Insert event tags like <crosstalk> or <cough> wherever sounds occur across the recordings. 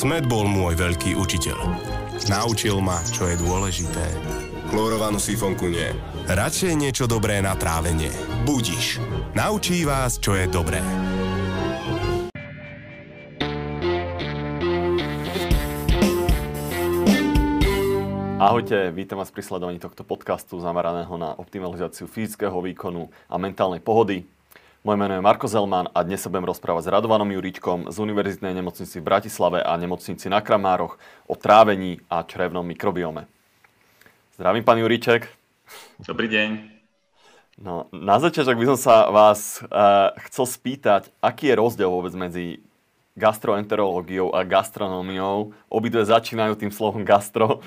Smet bol môj veľký učiteľ. Naučil ma, čo je dôležité. Chlorovanú sifonku nie. Radšej niečo dobré na trávenie. Budiš. Naučí vás, čo je dobré. Ahojte, vítam vás pri sledovaní tohto podcastu zameraného na optimalizáciu fyzického výkonu a mentálnej pohody. Moje meno je Marko Zelman a dnes sa budem rozprávať s Radovanom Juríčkom z Univerzitnej nemocnici v Bratislave a nemocnici na Kramároch o trávení a črevnom mikrobiome. Zdravím, pán Juríček. Dobrý deň. No, na začiatok by som sa vás uh, chcel spýtať, aký je rozdiel vôbec medzi gastroenterológiou a gastronómiou. Obidve začínajú tým slovom gastro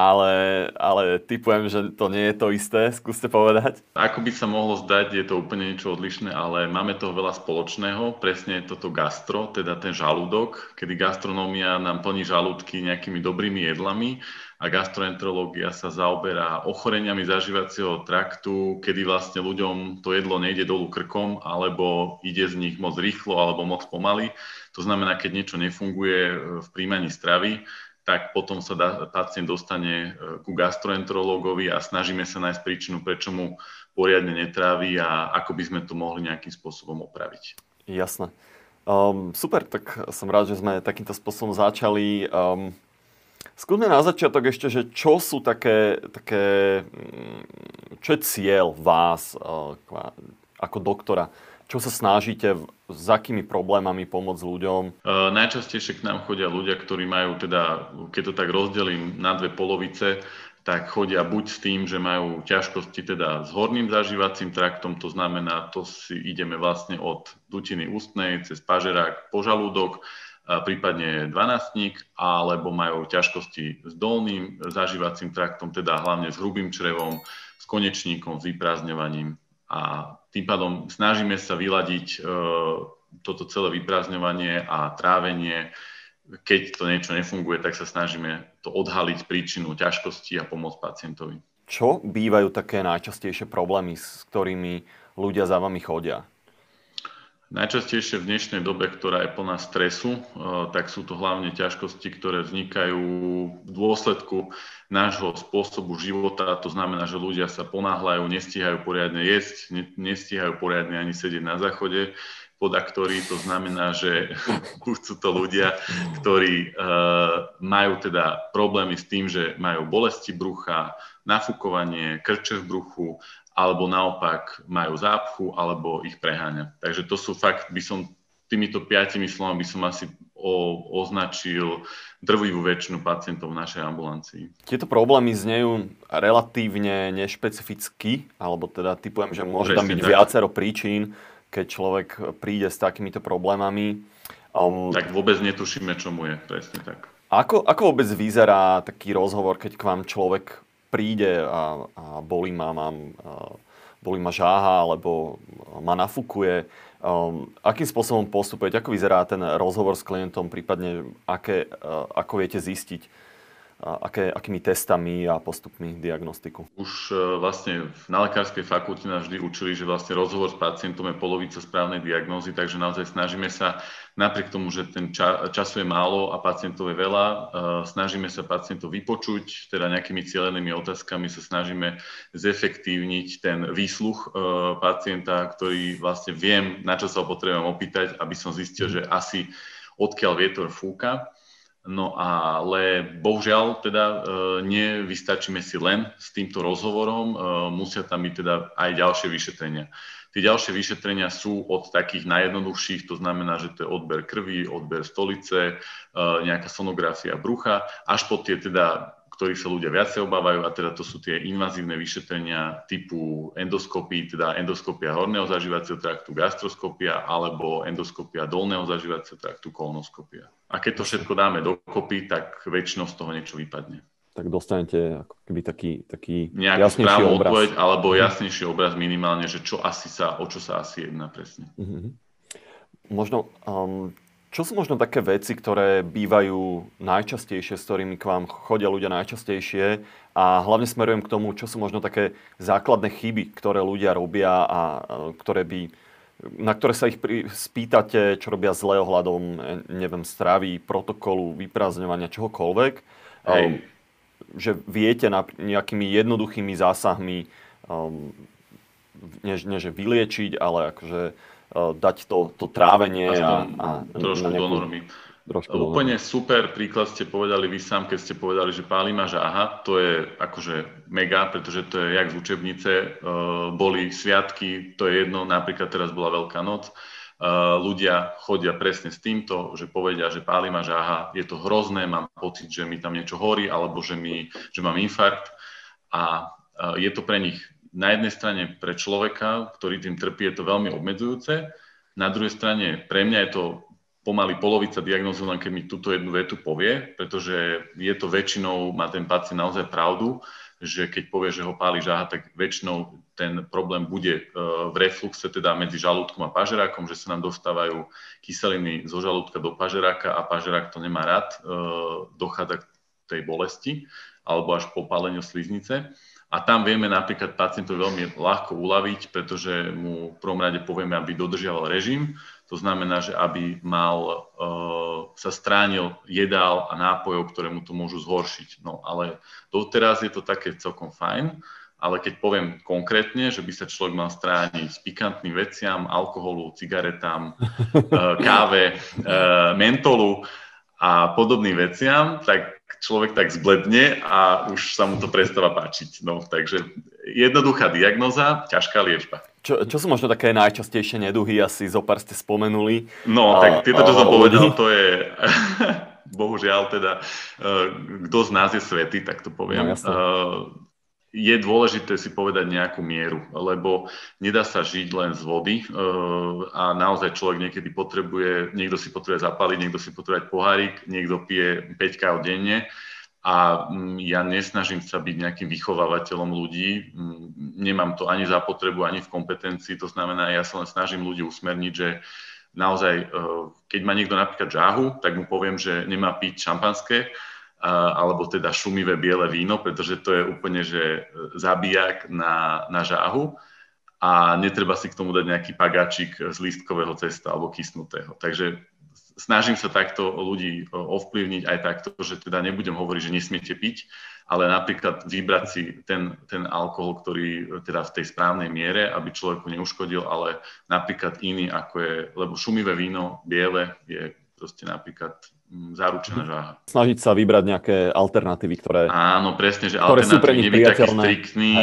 ale, ale typujem, že to nie je to isté. Skúste povedať. Ako by sa mohlo zdať, je to úplne niečo odlišné, ale máme toho veľa spoločného. Presne je toto gastro, teda ten žalúdok, kedy gastronómia nám plní žalúdky nejakými dobrými jedlami a gastroenterológia sa zaoberá ochoreniami zažívacieho traktu, kedy vlastne ľuďom to jedlo nejde dolu krkom, alebo ide z nich moc rýchlo, alebo moc pomaly. To znamená, keď niečo nefunguje v príjmaní stravy, tak potom sa dá, pacient dostane e, ku gastroenterológovi a snažíme sa nájsť príčinu, prečo mu poriadne netrávi a ako by sme to mohli nejakým spôsobom opraviť. Jasné. Um, super, tak som rád, že sme takýmto spôsobom začali. Um, skúsme na začiatok ešte, že čo sú také, také mm, čo je cieľ vás uh, ako doktora čo sa snažíte, s akými problémami pomôcť ľuďom? E, najčastejšie k nám chodia ľudia, ktorí majú teda, keď to tak rozdelím na dve polovice, tak chodia buď s tým, že majú ťažkosti teda s horným zažívacím traktom, to znamená, to si ideme vlastne od dutiny ústnej cez pažerák po žalúdok, prípadne dvanastník, alebo majú ťažkosti s dolným zažívacím traktom, teda hlavne s hrubým črevom, s konečníkom, s vyprázdňovaním a tým pádom snažíme sa vyladiť e, toto celé vyprázdňovanie a trávenie. Keď to niečo nefunguje, tak sa snažíme to odhaliť príčinu ťažkosti a pomôcť pacientovi. Čo bývajú také najčastejšie problémy, s ktorými ľudia za vami chodia? Najčastejšie v dnešnej dobe, ktorá je plná stresu, e, tak sú to hlavne ťažkosti, ktoré vznikajú v dôsledku nášho spôsobu života. To znamená, že ľudia sa ponáhľajú, nestíhajú poriadne jesť, nestíhajú poriadne ani sedieť na záchode podaktorí, to znamená, že <laughs> sú to ľudia, ktorí uh, majú teda problémy s tým, že majú bolesti brucha, nafúkovanie, krče v bruchu, alebo naopak majú zápchu, alebo ich preháňa. Takže to sú fakt, by som týmito piatimi slovami by som asi o, označil drvivú väčšinu pacientov v našej ambulancii. Tieto problémy znejú relatívne nešpecificky, alebo teda typujem, že môže Presne tam byť tak. viacero príčin, keď človek príde s takýmito problémami. Um, tak vôbec netušíme, čo mu je, presne tak. Ako, ako vôbec vyzerá taký rozhovor, keď k vám človek príde a, a bolí ma, mám, bolí ma žáha alebo ma nafúkuje. Um, akým spôsobom postupujete? Ako vyzerá ten rozhovor s klientom, prípadne aké, uh, ako viete zistiť, aké, akými testami a postupmi diagnostiku? Už e, vlastne na lekárskej fakulte nás vždy učili, že vlastne rozhovor s pacientom je polovica správnej diagnózy, takže naozaj snažíme sa, napriek tomu, že ten ča, času je málo a pacientov je veľa, uh, snažíme sa pacientov vypočuť, teda nejakými cieľenými otázkami sa snažíme zefektívniť ten výsluch uh, pacienta, ktorý vlastne viem, na čo sa potrebujem opýtať, aby som zistil, že asi odkiaľ vietor fúka. No ale bohužiaľ teda e, nevystačíme si len s týmto rozhovorom, e, musia tam byť teda aj ďalšie vyšetrenia. Tie ďalšie vyšetrenia sú od takých najjednoduchších, to znamená, že to je odber krvi, odber stolice, e, nejaká sonografia brucha, až po tie teda ktorých sa ľudia viacej obávajú a teda to sú tie invazívne vyšetrenia typu endoskopy, teda endoskopia horného zažívacieho traktu, gastroskopia alebo endoskopia dolného zažívacieho traktu, kolonoskopia. A keď to všetko dáme dokopy, tak väčšinou z toho niečo vypadne. Tak dostanete ako keby taký, taký Nejakú jasnejší obraz. odpoveď, alebo mhm. jasnejší obraz minimálne, že čo asi sa, o čo sa asi jedná presne. Mm-hmm. Možno um, čo sú možno také veci, ktoré bývajú najčastejšie, s ktorými k vám chodia ľudia najčastejšie a hlavne smerujem k tomu, čo sú možno také základné chyby, ktoré ľudia robia a ktoré by na ktoré sa ich pri, spýtate, čo robia zle ohľadom, neviem, stravy, protokolu, vyprázdňovania, čohokoľvek. Hej. Um, že viete na, nejakými jednoduchými zásahmi um, nie, nie že vyliečiť, ale akože dať to, to trávenie a, a trošku nejakú, do normy. Trošku Úplne do normy. super príklad ste povedali vy sám, keď ste povedali, že páli ma žáha. To je akože mega, pretože to je jak z učebnice. Uh, boli sviatky, to je jedno, napríklad teraz bola Veľká noc. Uh, ľudia chodia presne s týmto, že povedia, že páli ma žáha, je to hrozné, mám pocit, že mi tam niečo horí, alebo že, mi, že mám infarkt. A je to pre nich na jednej strane pre človeka, ktorý tým trpí, je to veľmi obmedzujúce. Na druhej strane pre mňa je to pomaly polovica diagnózy, len keď mi túto jednu vetu povie, pretože je to väčšinou, má ten pacient naozaj pravdu, že keď povie, že ho páli žáha, tak väčšinou ten problém bude e, v refluxe, teda medzi žalúdkom a pažerákom, že sa nám dostávajú kyseliny zo žalúdka do pažeráka a pažerák to nemá rád, e, dochádza k tej bolesti alebo až po páleniu sliznice. A tam vieme napríklad pacientovi veľmi ľahko uľaviť, pretože mu v prvom rade povieme, aby dodržiaval režim. To znamená, že aby mal, uh, sa stránil jedál a nápojov, ktoré mu to môžu zhoršiť. No ale doteraz je to také celkom fajn, ale keď poviem konkrétne, že by sa človek mal strániť pikantným veciam, alkoholu, cigaretám, uh, <laughs> káve, uh, mentolu a podobným veciam, tak človek tak zbledne a už sa mu to prestáva páčiť. No, takže jednoduchá diagnoza, ťažká liečba. Čo, čo sú možno také najčastejšie neduhy, asi zopár ste spomenuli? No, a, tak tieto, čo som povedal, to je <laughs> bohužiaľ teda, uh, kto z nás je svety, tak to poviem. No, je dôležité si povedať nejakú mieru, lebo nedá sa žiť len z vody eh, a naozaj človek niekedy potrebuje, niekto si potrebuje zapaliť, niekto si potrebuje pohárik, niekto pije 5 káv denne. A mm, ja nesnažím sa byť nejakým vychovávateľom ľudí, mm, nemám to ani za potrebu, ani v kompetencii, to znamená, ja sa len snažím ľudí usmerniť, že naozaj, eh, keď má niekto napríklad žáhu, tak mu poviem, že nemá piť šampanské, alebo teda šumivé biele víno, pretože to je úplne, že zabijak na, na žáhu a netreba si k tomu dať nejaký pagáčik z lístkového cesta alebo kysnutého. Takže snažím sa takto ľudí ovplyvniť aj takto, že teda nebudem hovoriť, že nesmiete piť, ale napríklad vybrať si ten, ten alkohol, ktorý teda v tej správnej miere, aby človeku neuškodil, ale napríklad iný, ako je, lebo šumivé víno, biele, je proste napríklad zaručená žáha. Snažiť sa vybrať nejaké alternatívy, ktoré... Áno, presne, že alternatívy nebyť taký striktný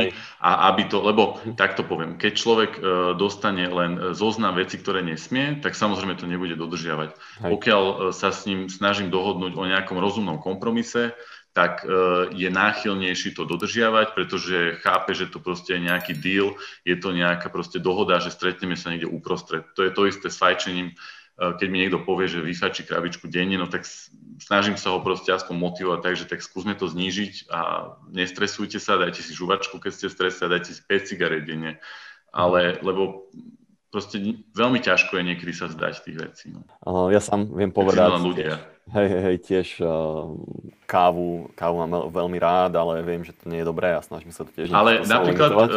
a aby to, lebo takto poviem, keď človek e, dostane len zoznam veci, ktoré nesmie, tak samozrejme to nebude dodržiavať. Hej. Pokiaľ e, sa s ním snažím dohodnúť o nejakom rozumnom kompromise, tak e, je náchylnejší to dodržiavať, pretože chápe, že to proste je nejaký deal, je to nejaká proste dohoda, že stretneme sa niekde uprostred. To je to isté s fajčením keď mi niekto povie, že vyfačí krabičku denne, no tak snažím sa ho proste aspoň motivovať tak, že tak skúsme to znížiť a nestresujte sa, dajte si žuvačku, keď ste v strese a dajte si 5 cigaret denne. Ale, lebo proste veľmi ťažko je niekedy sa zdať tých vecí. No. Ja sám viem povedať, hej, hej, hej, tiež uh, kávu, kávu mám veľmi rád, ale viem, že to nie je dobré a snažím sa to tiež Ale napríklad uh,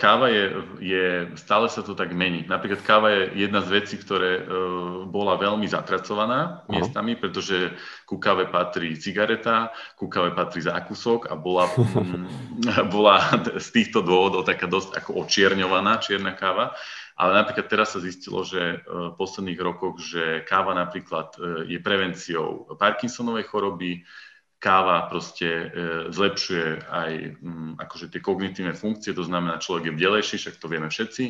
káva je, je, stále sa to tak mení. Napríklad káva je jedna z vecí, ktoré uh, bola veľmi zatracovaná uh-huh. miestami, pretože ku káve patrí cigareta, ku káve patrí zákusok a bola, <laughs> bola z týchto dôvodov taká dosť ako očierňovaná čierna káva. Ale napríklad teraz sa zistilo, že e, v posledných rokoch, že káva napríklad e, je prevenciou Parkinsonovej choroby, káva proste e, zlepšuje aj mm, akože tie kognitívne funkcie, to znamená, človek je vdelejší, však to vieme všetci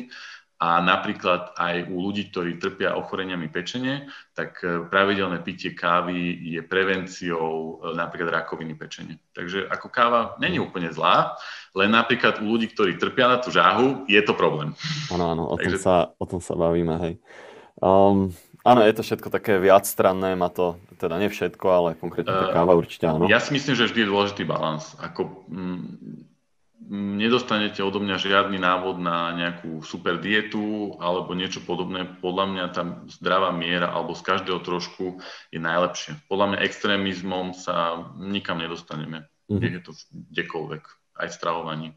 a napríklad aj u ľudí, ktorí trpia ochoreniami pečene, tak e, pravidelné pitie kávy je prevenciou e, napríklad rakoviny pečene. Takže ako káva není úplne zlá, len napríklad u ľudí, ktorí trpia na tú žáhu, je to problém. Áno, áno, o, Takže... tom sa, o tom sa bavíme, hej. Um, áno, je to všetko také viacstranné, má to, teda nie všetko, ale konkrétne tá káva určite áno. Ja si myslím, že vždy je dôležitý balans. Ako, mm, nedostanete odo mňa žiadny návod na nejakú super dietu alebo niečo podobné. Podľa mňa tam zdravá miera alebo z každého trošku je najlepšie. Podľa mňa extrémizmom sa nikam nedostaneme. Mm-hmm. Je to kdekoľvek, aj v stravovaní.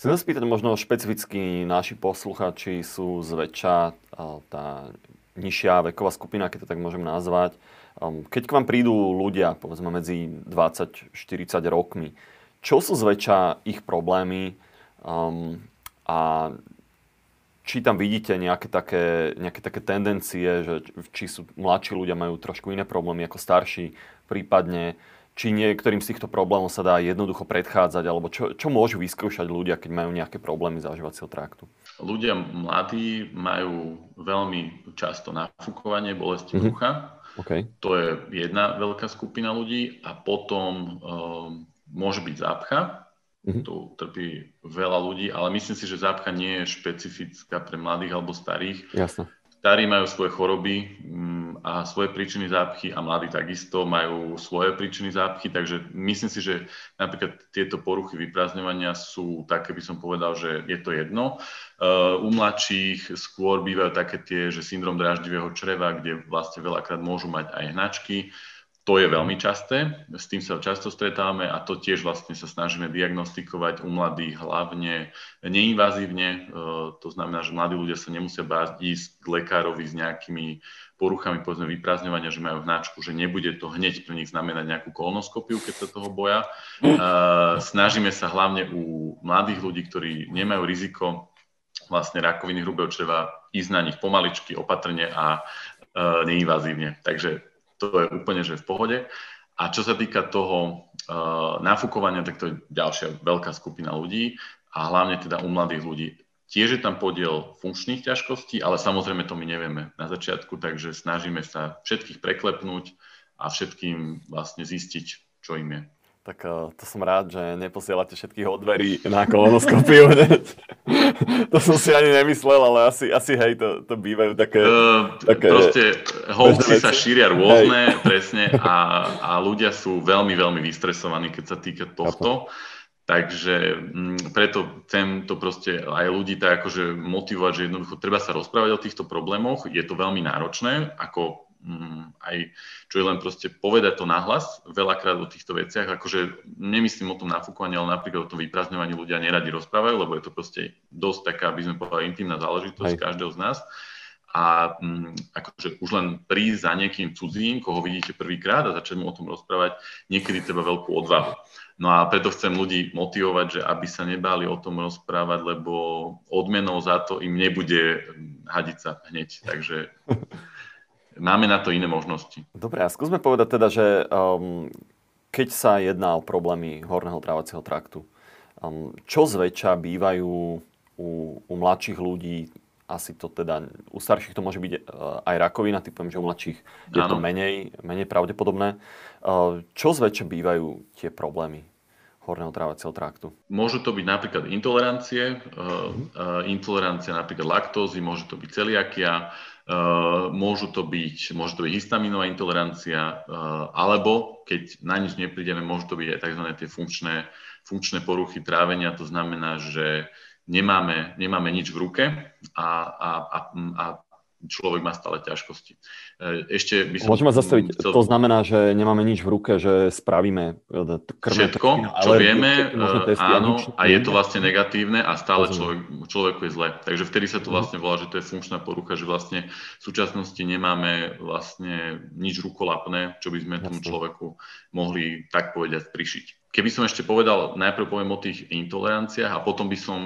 Chcem sa spýtať, možno špecificky naši posluchači sú zväčša tá nižšia veková skupina, keď to tak môžem nazvať. Um, keď k vám prídu ľudia, povedzme medzi 20-40 rokmi, čo sú zväčša ich problémy um, a či tam vidíte nejaké také, nejaké také tendencie, že či sú mladší ľudia majú trošku iné problémy ako starší, prípadne či niektorým z týchto problémov sa dá jednoducho predchádzať, alebo čo, čo môžu vyskúšať ľudia, keď majú nejaké problémy zažívacieho traktu? Ľudia mladí majú veľmi často nafúkovanie, bolesti mm-hmm. brucha. Okay. To je jedna veľká skupina ľudí a potom um, môže byť zápcha. Mm-hmm. Tu trpí veľa ľudí, ale myslím si, že zápcha nie je špecifická pre mladých alebo starých. Jasne. Starí majú svoje choroby mm, a svoje príčiny zápchy a mladí takisto majú svoje príčiny zápchy, takže myslím si, že napríklad tieto poruchy vyprázdňovania sú také, by som povedal, že je to jedno. Uh, u mladších skôr bývajú také tie, že syndrom dráždivého čreva, kde vlastne veľakrát môžu mať aj hnačky, to je veľmi časté, s tým sa často stretávame a to tiež vlastne sa snažíme diagnostikovať u mladých hlavne neinvazívne. E, to znamená, že mladí ľudia sa nemusia báť ísť k lekárovi s nejakými poruchami povedzme vyprázdňovania, že majú hnačku, že nebude to hneď pre nich znamenať nejakú kolonoskopiu, keď sa toho boja. E, snažíme sa hlavne u mladých ľudí, ktorí nemajú riziko vlastne rakoviny hrubého čreva, ísť na nich pomaličky, opatrne a e, neinvazívne. Takže to je úplne že v pohode. A čo sa týka toho uh, nafúkovania, tak to je ďalšia veľká skupina ľudí a hlavne teda u mladých ľudí. Tiež je tam podiel funkčných ťažkostí, ale samozrejme to my nevieme na začiatku, takže snažíme sa všetkých preklepnúť a všetkým vlastne zistiť, čo im je. Tak uh, to som rád, že neposielate všetkých od dverí na kolonoskopiu. <laughs> to som si ani nemyslel, ale asi, asi hej, to, to bývajú také... Uh, také proste hoaxy sa šíria rôzne, hej. presne, a, a ľudia sú veľmi, veľmi vystresovaní, keď sa týka tohto. Takže m, mm, preto chcem to proste aj ľudí tak akože motivovať, že jednoducho treba sa rozprávať o týchto problémoch. Je to veľmi náročné, ako aj čo je len proste povedať to nahlas veľakrát o týchto veciach, akože nemyslím o tom nafúkovaní, ale napríklad o tom vyprázdňovaní ľudia neradi rozprávajú, lebo je to proste dosť taká, aby sme povedali, intimná záležitosť Hej. každého z nás. A m, mm, akože už len prísť za niekým cudzím, koho vidíte prvýkrát a začať mu o tom rozprávať, niekedy treba veľkú odvahu. No a preto chcem ľudí motivovať, že aby sa nebáli o tom rozprávať, lebo odmenou za to im nebude hadiť sa hneď. Takže <laughs> máme na to iné možnosti. Dobre, a skúsme povedať teda, že um, keď sa jedná o problémy horného trávacieho traktu, um, čo zväčša bývajú u, u mladších ľudí, asi to teda, u starších to môže byť uh, aj rakovina, typujem, že u mladších je to menej, menej pravdepodobné. Uh, čo zväčša bývajú tie problémy horného trávacieho traktu? Môžu to byť napríklad intolerancie, uh, uh, intolerancia napríklad laktózy, môže to byť celiakia, môžu to byť, môže to byť histaminová intolerancia, uh, alebo keď na nič neprídeme, môžu to byť aj tzv. tie funkčné, funkčné poruchy trávenia, to znamená, že nemáme, nemáme nič v ruke a, a, a, a človek má stále ťažkosti. E, ešte by som... Môžeme zastaviť. Chcel... To znamená, že nemáme nič v ruke, že spravíme e, krmné Všetko, čo vieme, e, áno, a je to vlastne negatívne a stále človek, človeku je zle. Takže vtedy sa to mhm. vlastne volá, že to je funkčná porucha, že vlastne v súčasnosti nemáme vlastne nič rukolapné, čo by sme tomu človeku mohli tak povedať prišiť. Keby som ešte povedal, najprv poviem o tých intoleranciách a potom by som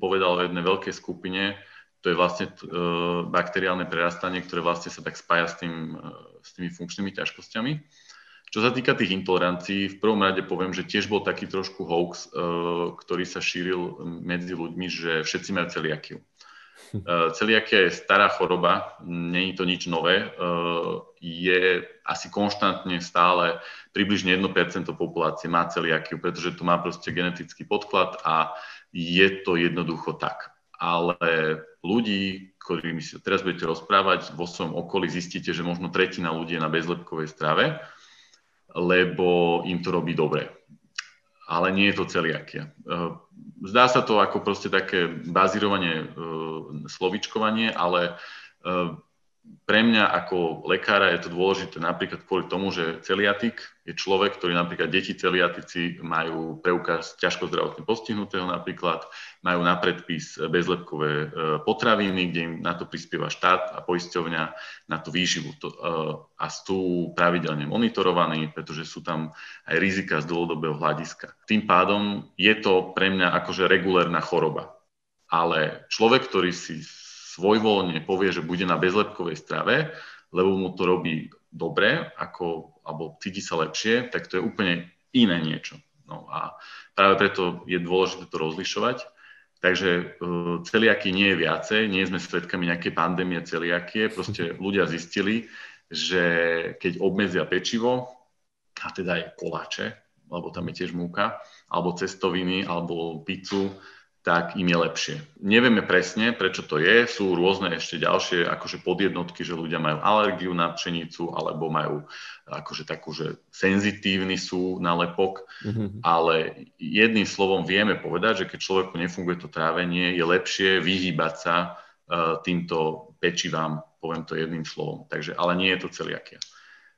povedal o jednej veľkej skupine, to je vlastne uh, bakteriálne prerastanie, ktoré vlastne sa tak spája s, tým, uh, s tými funkčnými ťažkosťami. Čo sa týka tých intolerancií, v prvom rade poviem, že tiež bol taký trošku hoax, uh, ktorý sa šíril medzi ľuďmi, že všetci majú celiakiu. Celiakia je stará choroba, je to nič nové, je asi konštantne stále približne 1% populácie má celiakiu, pretože to má proste genetický podklad a je to jednoducho tak ale ľudí, ktorými si teraz budete rozprávať, vo svojom okolí zistíte, že možno tretina ľudí je na bezlepkovej strave, lebo im to robí dobre. Ale nie je to celiakia. Eh, zdá sa to ako proste také bazírovanie, eh, slovičkovanie, ale eh, pre mňa ako lekára je to dôležité napríklad kvôli tomu, že celiatik je človek, ktorý napríklad deti celiatici majú preukaz ťažko zdravotne postihnutého napríklad, majú na predpis bezlepkové e, potraviny, kde im na to prispieva štát a poisťovňa na tú výživu e, a sú pravidelne monitorovaní, pretože sú tam aj rizika z dlhodobého hľadiska. Tým pádom je to pre mňa akože regulérna choroba. Ale človek, ktorý si svojvoľne povie, že bude na bezlepkovej strave, lebo mu to robí dobre, ako, alebo cíti sa lepšie, tak to je úplne iné niečo. No a práve preto je dôležité to rozlišovať. Takže uh, celiaky nie je viacej, nie sme svedkami nejakej pandémie celiakie, proste <laughs> ľudia zistili, že keď obmedzia pečivo, a teda aj koláče, lebo tam je tiež múka, alebo cestoviny, alebo pizzu, tak im je lepšie. Nevieme presne, prečo to je. Sú rôzne ešte ďalšie akože podjednotky, že ľudia majú alergiu na pšenicu alebo majú akože takú, že senzitívni sú na lepok. Mm-hmm. Ale jedným slovom vieme povedať, že keď človeku nefunguje to trávenie, je lepšie vyhýbať sa uh, týmto pečivám, poviem to jedným slovom. Takže, ale nie je to celiakia.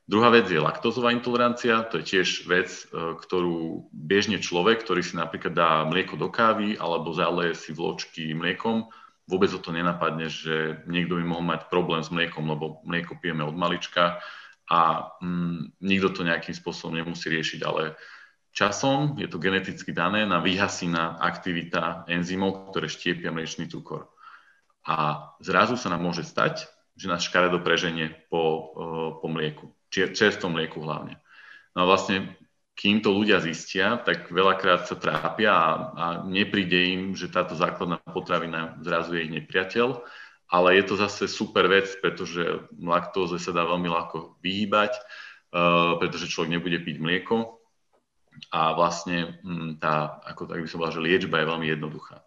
Druhá vec je laktózová intolerancia, to je tiež vec, e, ktorú bežne človek, ktorý si napríklad dá mlieko do kávy alebo zaleje si vločky mliekom, vôbec o to nenapadne, že niekto by mohol mať problém s mliekom, lebo mlieko pijeme od malička a mm, nikto to nejakým spôsobom nemusí riešiť, ale časom je to geneticky dané na vyhasína aktivita enzymov, ktoré štiepia mliečný cukor. A zrazu sa nám môže stať, že nás škaredo preženie po, e, po mlieku čerstvom mlieku hlavne. No a vlastne, kým to ľudia zistia, tak veľakrát sa trápia a, a nepríde im, že táto základná potravina zrazu je ich nepriateľ, ale je to zase super vec, pretože laktóze sa dá veľmi ľahko vyhýbať, uh, pretože človek nebude piť mlieko a vlastne um, tá, ako tak by som povedal, že liečba je veľmi jednoduchá.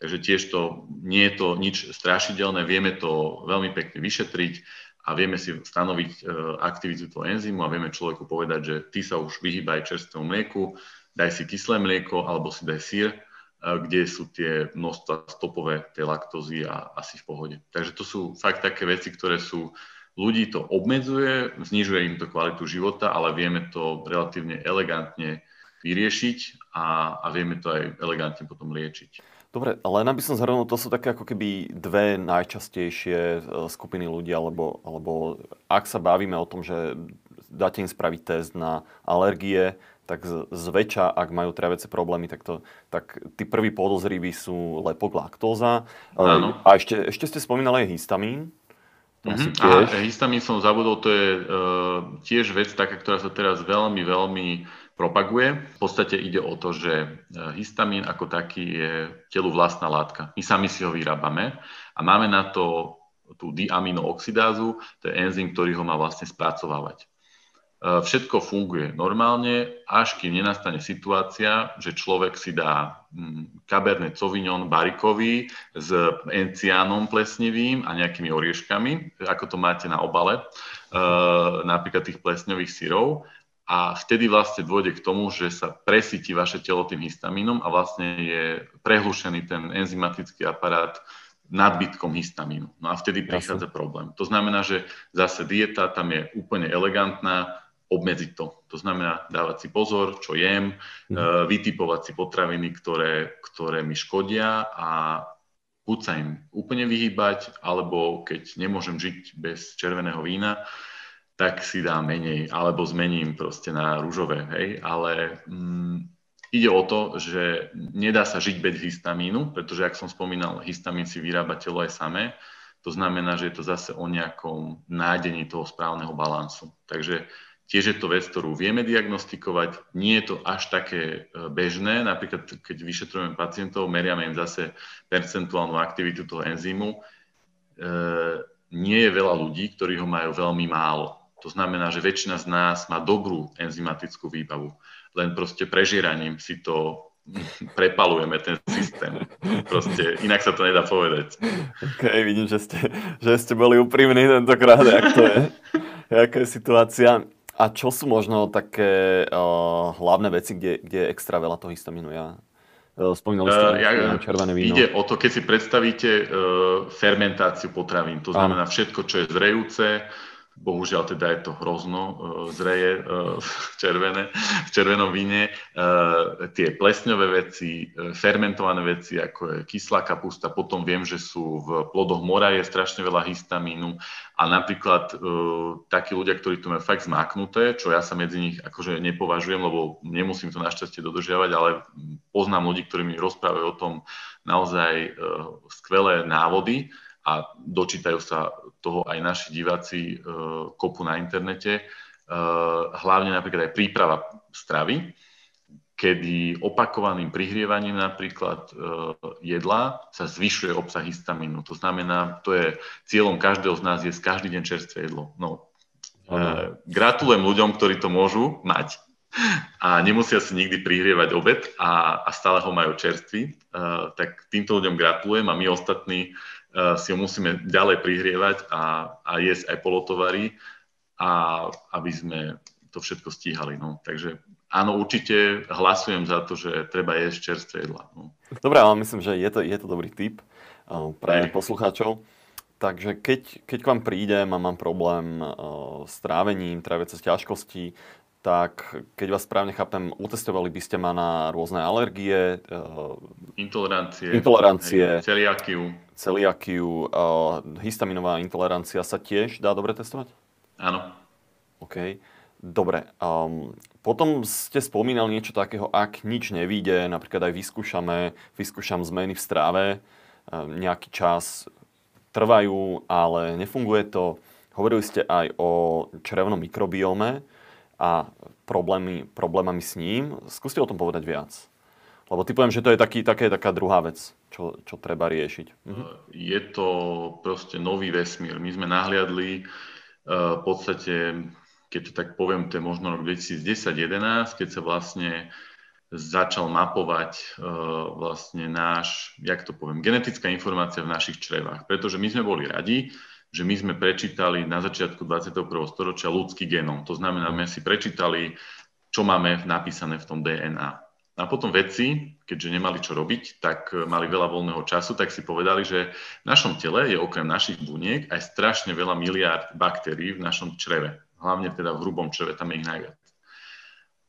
Takže tiež to nie je to nič strašidelné, vieme to veľmi pekne vyšetriť a vieme si stanoviť e, aktivitu toho enzymu a vieme človeku povedať, že ty sa už vyhýbaj čerstvému mlieku, daj si kyslé mlieko alebo si daj sír, e, kde sú tie množstva stopové tej laktózy a asi v pohode. Takže to sú fakt také veci, ktoré sú, ľudí to obmedzuje, znižuje im to kvalitu života, ale vieme to relatívne elegantne vyriešiť a, a vieme to aj elegantne potom liečiť. Dobre, len aby som zhrnul, to sú také ako keby dve najčastejšie e, skupiny ľudí, alebo, alebo ak sa bavíme o tom, že dáte im spraviť test na alergie, tak zväčša, ak majú traviace problémy, tak, to, tak tí prví podozriví sú lepok, laktóza. Áno. A ešte, ešte ste spomínali aj histamín. Mm-hmm. Tiež... A histamín som zabudol, to je uh, tiež vec taká, ktorá sa teraz veľmi, veľmi propaguje. V podstate ide o to, že e, histamín ako taký je telu vlastná látka. My sami si ho vyrábame a máme na to tú diaminooxidázu, to je enzym, ktorý ho má vlastne spracovávať. E, všetko funguje normálne, až kým nenastane situácia, že človek si dá mm, Cabernet Sauvignon barikový s enciánom plesnivým a nejakými orieškami, ako to máte na obale, e, napríklad tých plesňových syrov a vtedy vlastne dôjde k tomu, že sa presíti vaše telo tým histamínom a vlastne je prehlušený ten enzymatický aparát nadbytkom histamínu. No a vtedy prichádza problém. To znamená, že zase dieta tam je úplne elegantná, obmedziť to. To znamená dávať si pozor, čo jem, mm. vytipovať si potraviny, ktoré, ktoré mi škodia a buď sa im úplne vyhýbať, alebo keď nemôžem žiť bez červeného vína, tak si dá menej, alebo zmením proste na rúžové, hej, ale mm, ide o to, že nedá sa žiť bez histamínu, pretože, ak som spomínal, histamín si vyrába telo aj samé, to znamená, že je to zase o nejakom nádení toho správneho balansu. Takže tiež je to vec, ktorú vieme diagnostikovať, nie je to až také e, bežné, napríklad keď vyšetrujeme pacientov, meriame im zase percentuálnu aktivitu toho enzymu, e, nie je veľa ľudí, ktorí ho majú veľmi málo. To znamená, že väčšina z nás má dobrú enzymatickú výbavu. Len proste prežieraním si to <laughs> prepalujeme ten systém. Proste inak sa to nedá povedať. Ok, vidím, že ste, že ste boli úprimní tentokrát, jak to je. Jaká je situácia. A čo sú možno také uh, hlavné veci, kde, kde je extra veľa toho histamínu? Ja Spomínali ste uh, ja, červené víno. Ide o to, keď si predstavíte uh, fermentáciu potravín, to znamená všetko, čo je zrejúce, Bohužiaľ teda je to hrozno, e, zreje e, červené, v červenom víne. E, tie plesňové veci, fermentované veci, ako je kyslá kapusta, potom viem, že sú v plodoch mora je strašne veľa histamínu a napríklad takí ľudia, ktorí to majú fakt zmáknuté, čo ja sa medzi nich akože nepovažujem, lebo nemusím to našťastie dodržiavať, ale poznám ľudí, ktorí mi rozprávajú o tom naozaj skvelé návody, a dočítajú sa toho aj naši diváci e, kopu na internete. E, hlavne napríklad aj príprava stravy, kedy opakovaným prihrievaním napríklad e, jedla sa zvyšuje obsah histamínu. To znamená, to je cieľom každého z nás jesť každý deň čerstvé jedlo. No, gratulujem ľuďom, ktorí to môžu mať a nemusia si nikdy prihrievať obed a, a stále ho majú čerstvý. E, tak týmto ľuďom gratulujem a my ostatní si ho musíme ďalej prihrievať a, a jesť aj polotovary, a aby sme to všetko stíhali. No. Takže áno, určite hlasujem za to, že treba jesť čerstvé jedla. No. Dobre, ale myslím, že je to, je to dobrý tip uh, pre aj. poslucháčov. Takže keď, keď k vám prídem a mám problém uh, s trávením, tráviace ťažkosti, tak keď vás správne chápem, utestovali by ste ma na rôzne alergie, intolerancie, intolerancie celiakiu. Celiakiu, histaminová intolerancia sa tiež dá dobre testovať? Áno. OK. Dobre. Um, potom ste spomínali niečo takého, ak nič nevíde, napríklad aj vyskúšame, vyskúšam zmeny v stráve, um, nejaký čas trvajú, ale nefunguje to. Hovorili ste aj o črevnom mikrobiome a problémy, problémami s ním. Skúste o tom povedať viac. Lebo typujem, že to je taký, také, taká druhá vec, čo, čo treba riešiť. Mhm. Je to proste nový vesmír. My sme nahliadli uh, podstate, keď to tak poviem, to je možno rok 2010-2011, keď sa vlastne začal mapovať uh, vlastne náš, jak to poviem, genetická informácia v našich črevách. Pretože my sme boli radi, že my sme prečítali na začiatku 21. storočia ľudský genom. To znamená, my si prečítali, čo máme napísané v tom DNA. A potom vedci, keďže nemali čo robiť, tak mali veľa voľného času, tak si povedali, že v našom tele je okrem našich buniek aj strašne veľa miliárd baktérií v našom čreve. Hlavne teda v hrubom čreve, tam je ich najviac.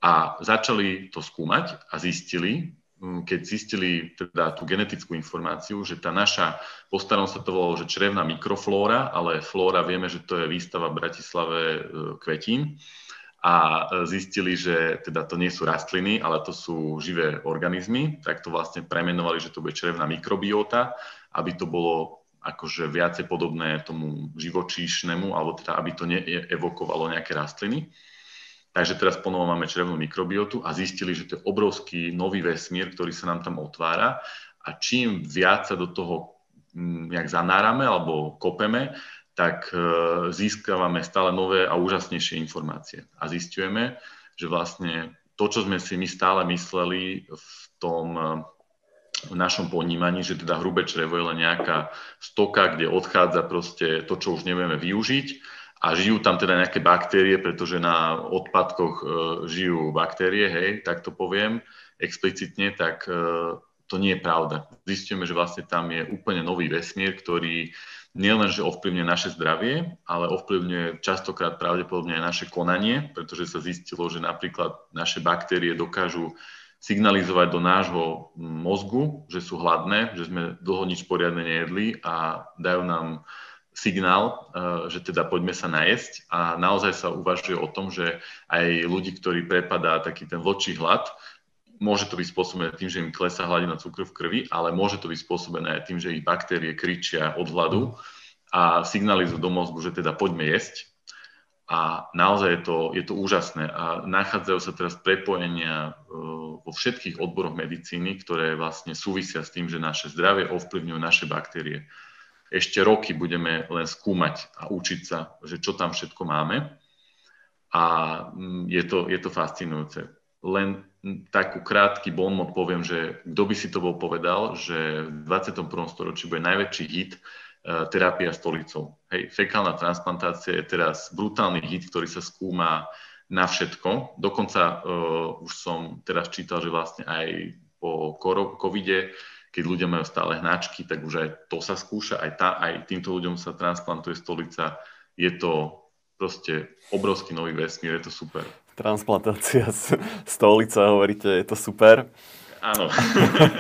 A začali to skúmať a zistili, keď zistili teda tú genetickú informáciu, že tá naša, postarom sa to volalo, že črevná mikroflóra, ale flóra vieme, že to je výstava v Bratislave e, kvetín a e, zistili, že teda to nie sú rastliny, ale to sú živé organizmy, tak to vlastne premenovali, že to bude črevná mikrobiota, aby to bolo akože viacej podobné tomu živočíšnemu, alebo teda aby to neevokovalo nejaké rastliny. Takže teraz ponovo máme črevnú mikrobiotu a zistili, že to je obrovský nový vesmír, ktorý sa nám tam otvára a čím viac sa do toho mm, nejak zanárame alebo kopeme, tak e, získavame stále nové a úžasnejšie informácie. A zistujeme, že vlastne to, čo sme si my stále mysleli v tom e, v našom ponímaní, že teda hrubé črevo je len nejaká stoka, kde odchádza proste to, čo už nevieme využiť a žijú tam teda nejaké baktérie, pretože na odpadkoch e, žijú baktérie, hej, tak to poviem explicitne, tak e, to nie je pravda. Zistíme, že vlastne tam je úplne nový vesmír, ktorý nielen, že ovplyvňuje naše zdravie, ale ovplyvňuje častokrát pravdepodobne aj naše konanie, pretože sa zistilo, že napríklad naše baktérie dokážu signalizovať do nášho mozgu, že sú hladné, že sme dlho nič poriadne nejedli a dajú nám signál, eh, že teda poďme sa najesť a naozaj sa uvažuje o tom, že aj ľudí, ktorí prepadá taký ten vlčí hlad, môže to byť spôsobené tým, že im klesá hladina cukru v krvi, ale môže to byť spôsobené aj tým, že ich baktérie kričia od hladu a signalizujú do mozgu, že teda poďme jesť. A naozaj je to, je to úžasné. A nachádzajú sa teraz prepojenia eh, vo všetkých odboroch medicíny, ktoré vlastne súvisia s tým, že naše zdravie ovplyvňujú naše baktérie ešte roky budeme len skúmať a učiť sa, že čo tam všetko máme. A mm, je to, je to fascinujúce. Len takú krátky bonmot poviem, že kto by si to bol povedal, že v 21. storočí bude najväčší hit uh, terapia stolicou. Hej, fekálna transplantácia je teraz brutálny hit, ktorý sa skúma na všetko. Dokonca uh, už som teraz čítal, že vlastne aj po covide, keď ľudia majú stále hnačky, tak už aj to sa skúša, aj, tá, aj týmto ľuďom sa transplantuje stolica. Je to proste obrovský nový vesmír, je to super. Transplantácia stolica, hovoríte, je to super. Áno.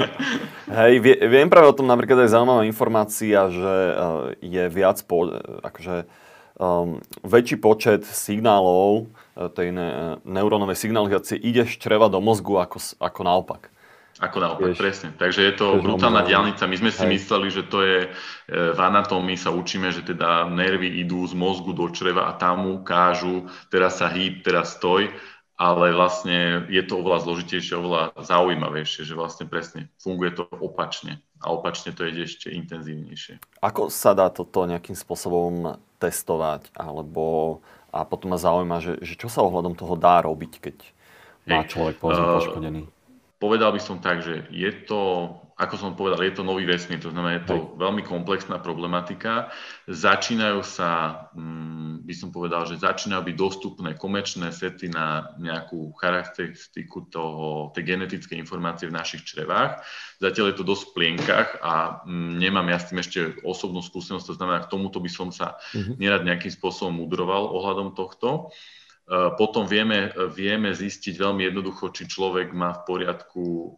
<laughs> Hej, viem práve o tom napríklad aj zaujímavá informácia, že eh, je viac, po, akože um, väčší počet signálov eh, tej ne, neurónovej signalizácie ide z čreva do mozgu ako, ako naopak. Ako naopak, Jež, presne. Takže je to brutálna diálnica. My sme si hej. mysleli, že to je eh, v anatómii sa učíme, že teda nervy idú z mozgu do čreva a tam ukážu, teraz sa hýb, teraz stoj ale vlastne je to oveľa zložitejšie, oveľa zaujímavejšie, že vlastne presne funguje to opačne a opačne to ide ešte intenzívnejšie. Ako sa dá toto nejakým spôsobom testovať, alebo a potom ma zaujíma, že, že čo sa ohľadom toho dá robiť, keď má človek povedzme uh, poškodený? Povedal by som tak, že je to ako som povedal, je to nový vesmír, to znamená, je to veľmi komplexná problematika. Začínajú sa, mm, by som povedal, že začínajú byť dostupné komerčné sety na nejakú charakteristiku toho, tej genetickej informácie v našich črevách. Zatiaľ je to dosť v plienkach a mm, nemám ja s tým ešte osobnú skúsenosť, to znamená, k tomuto by som sa uh-huh. nerad nejakým spôsobom mudroval ohľadom tohto. E, potom vieme, vieme zistiť veľmi jednoducho, či človek má v poriadku e,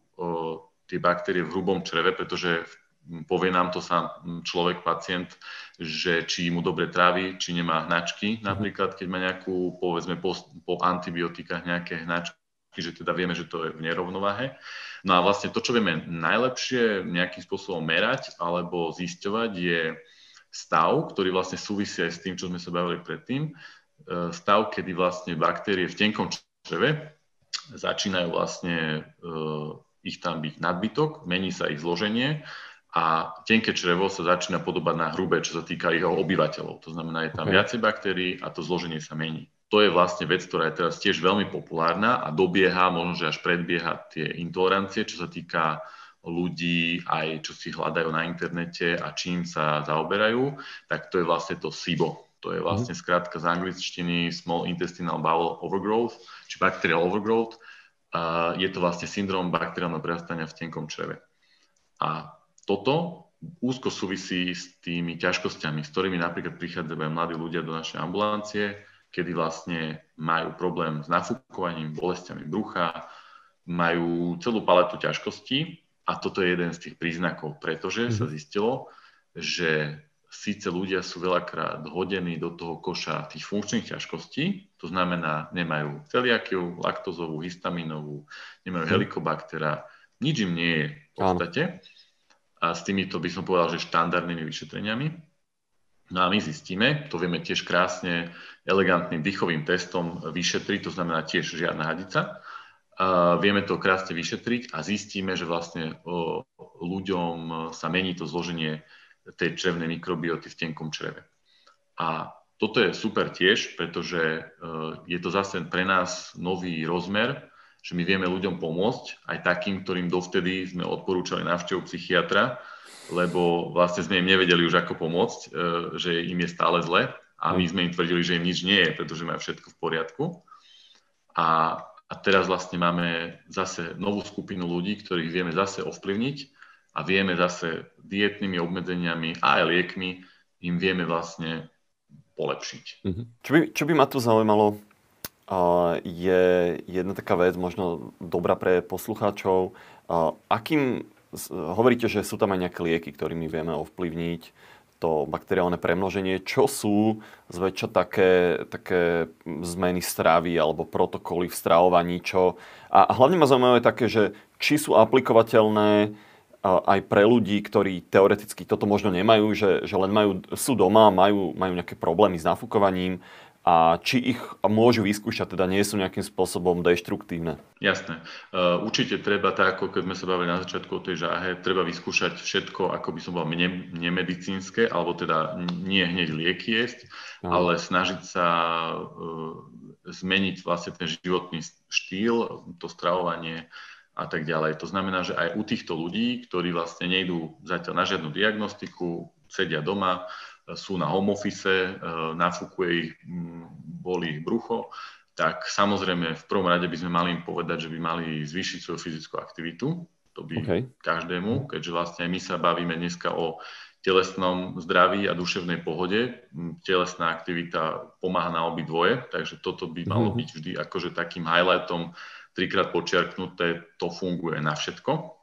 tie baktérie v hrubom čreve, pretože povie nám to sám človek, pacient, že či mu dobre trávi, či nemá hnačky. Mhm. Napríklad, keď má nejakú, povedzme, po, po antibiotikách nejaké hnačky, že teda vieme, že to je v nerovnováhe. No a vlastne to, čo vieme najlepšie nejakým spôsobom merať alebo zisťovať, je stav, ktorý vlastne súvisí aj s tým, čo sme sa bavili predtým. E, stav, kedy vlastne baktérie v tenkom čreve začínajú vlastne e, ich tam byť nadbytok, mení sa ich zloženie a tenké črevo sa začína podobať na hrubé, čo sa týka jeho obyvateľov. To znamená, je tam okay. viacej baktérií a to zloženie sa mení. To je vlastne vec, ktorá je teraz tiež veľmi populárna a dobieha, možno že až predbieha tie intolerancie, čo sa týka ľudí, aj čo si hľadajú na internete a čím sa zaoberajú, tak to je vlastne to SIBO. To je vlastne mhm. skrátka z angličtiny Small Intestinal Bowel Overgrowth, či Bacterial Overgrowth a je to vlastne syndrom bakteriálneho prerastania v tenkom čreve. A toto úzko súvisí s tými ťažkosťami, s ktorými napríklad prichádzajú mladí ľudia do našej ambulancie, kedy vlastne majú problém s nafúkovaním, bolestiami brucha, majú celú paletu ťažkostí a toto je jeden z tých príznakov, pretože mm-hmm. sa zistilo, že síce ľudia sú veľakrát hodení do toho koša tých funkčných ťažkostí, to znamená, nemajú celiakiu, laktozovú, histaminovú, nemajú mhm. helikobaktera, nič im nie je v podstate. A s týmito by som povedal, že štandardnými vyšetreniami. No a my zistíme, to vieme tiež krásne elegantným dýchovým testom vyšetriť, to znamená tiež žiadna hadica. A vieme to krásne vyšetriť a zistíme, že vlastne o, ľuďom sa mení to zloženie tej črevnej mikrobioty v tenkom čreve. A toto je super tiež, pretože e, je to zase pre nás nový rozmer, že my vieme ľuďom pomôcť, aj takým, ktorým dovtedy sme odporúčali návštevu psychiatra, lebo vlastne sme im nevedeli už ako pomôcť, e, že im je stále zle a my sme im tvrdili, že im nič nie je, pretože majú všetko v poriadku. A, a teraz vlastne máme zase novú skupinu ľudí, ktorých vieme zase ovplyvniť a vieme zase dietnými obmedzeniami a aj liekmi im vieme vlastne polepšiť. Mm-hmm. Čo, by, čo by ma tu zaujímalo, uh, je jedna taká vec, možno dobrá pre poslucháčov. Uh, akým, hovoríte, že sú tam aj nejaké lieky, ktorými vieme ovplyvniť to bakteriálne premnoženie. Čo sú zväčša také, také zmeny stravy alebo protokoly v stravovaní? Čo... A hlavne ma zaujímavé také, že či sú aplikovateľné aj pre ľudí, ktorí teoreticky toto možno nemajú, že, že len majú, sú doma, majú, majú nejaké problémy s nafúkovaním a či ich môžu vyskúšať, teda nie sú nejakým spôsobom deštruktívne. Jasné. Uh, určite treba, tak ako keď sme sa bavili na začiatku o tej žáhe, treba vyskúšať všetko, ako by som bol ne, nemedicínske, alebo teda nie hneď lieky jesť, no. ale snažiť sa uh, zmeniť vlastne ten životný štýl, to stravovanie, a tak ďalej. To znamená, že aj u týchto ľudí, ktorí vlastne nejdú zatiaľ na žiadnu diagnostiku, sedia doma, sú na home office, e, nafúkuje ich, boli ich brucho, tak samozrejme v prvom rade by sme mali im povedať, že by mali zvýšiť svoju fyzickú aktivitu. To by okay. každému, keďže vlastne my sa bavíme dneska o telesnom zdraví a duševnej pohode. Telesná aktivita pomáha na obi dvoje, takže toto by malo mhm. byť vždy akože takým highlightom, trikrát počiarknuté, to funguje na všetko.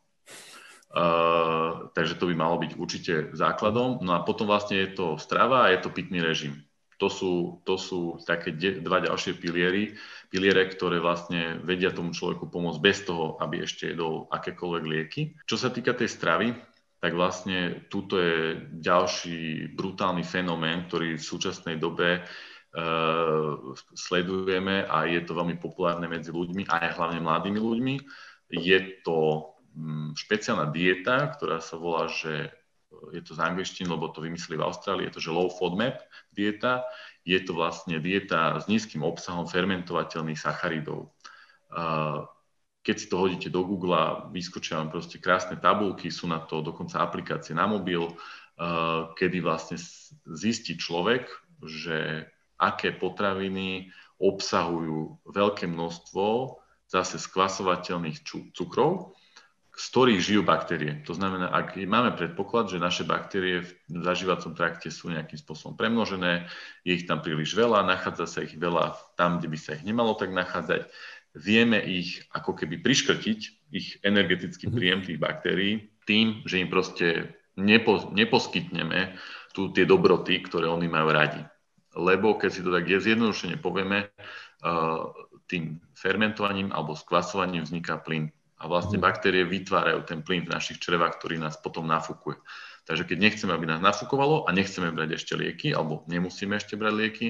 Uh, takže to by malo byť určite základom. No a potom vlastne je to strava a je to pitný režim. To sú, to sú také de- dva ďalšie piliery, piliere, ktoré vlastne vedia tomu človeku pomôcť bez toho, aby ešte jedol akékoľvek lieky. Čo sa týka tej stravy, tak vlastne túto je ďalší brutálny fenomén, ktorý v súčasnej dobe sledujeme a je to veľmi populárne medzi ľuďmi, aj hlavne mladými ľuďmi. Je to um, špeciálna dieta, ktorá sa volá, že je to z angličtiny, lebo to vymysleli v Austrálii, je to, že low FODMAP dieta. Je to vlastne dieta s nízkym obsahom fermentovateľných sacharidov. Uh, keď si to hodíte do Google, vyskočia vám proste krásne tabulky, sú na to dokonca aplikácie na mobil, kedy vlastne zistí človek, že aké potraviny obsahujú veľké množstvo zase skvasovateľných cukrov, z ktorých žijú baktérie. To znamená, ak máme predpoklad, že naše baktérie v zažívacom trakte sú nejakým spôsobom premnožené, je ich tam príliš veľa, nachádza sa ich veľa tam, kde by sa ich nemalo tak nachádzať, vieme ich ako keby priškrtiť, ich energetický mhm. príjem tých baktérií, tým, že im proste nepo, neposkytneme tu tie dobroty, ktoré oni majú radi. Lebo keď si to tak je zjednodušene povieme, uh, tým fermentovaním alebo skvasovaním vzniká plyn. A vlastne mhm. baktérie vytvárajú ten plyn v našich črevách, ktorý nás potom nafúkuje. Takže keď nechceme, aby nás nafúkovalo a nechceme brať ešte lieky, alebo nemusíme ešte brať lieky,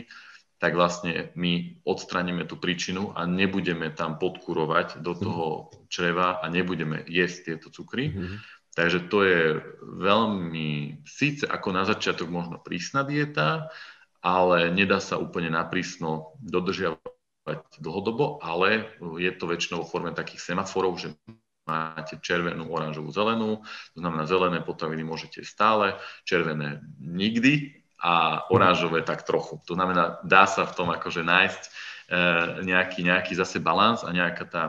tak vlastne my odstraníme tú príčinu a nebudeme tam podkurovať do mhm. toho čreva a nebudeme jesť tieto cukry. Mm-hmm. Takže to je veľmi, síce ako na začiatok možno prísna dieta, ale nedá sa úplne naprísno dodržiavať dlhodobo, ale je to väčšinou v forme takých semaforov, že máte červenú, oranžovú, zelenú, to znamená zelené potraviny môžete stále, červené nikdy, a oranžové tak trochu. To znamená, dá sa v tom akože nájsť e, nejaký, nejaký zase balans a nejaká tá,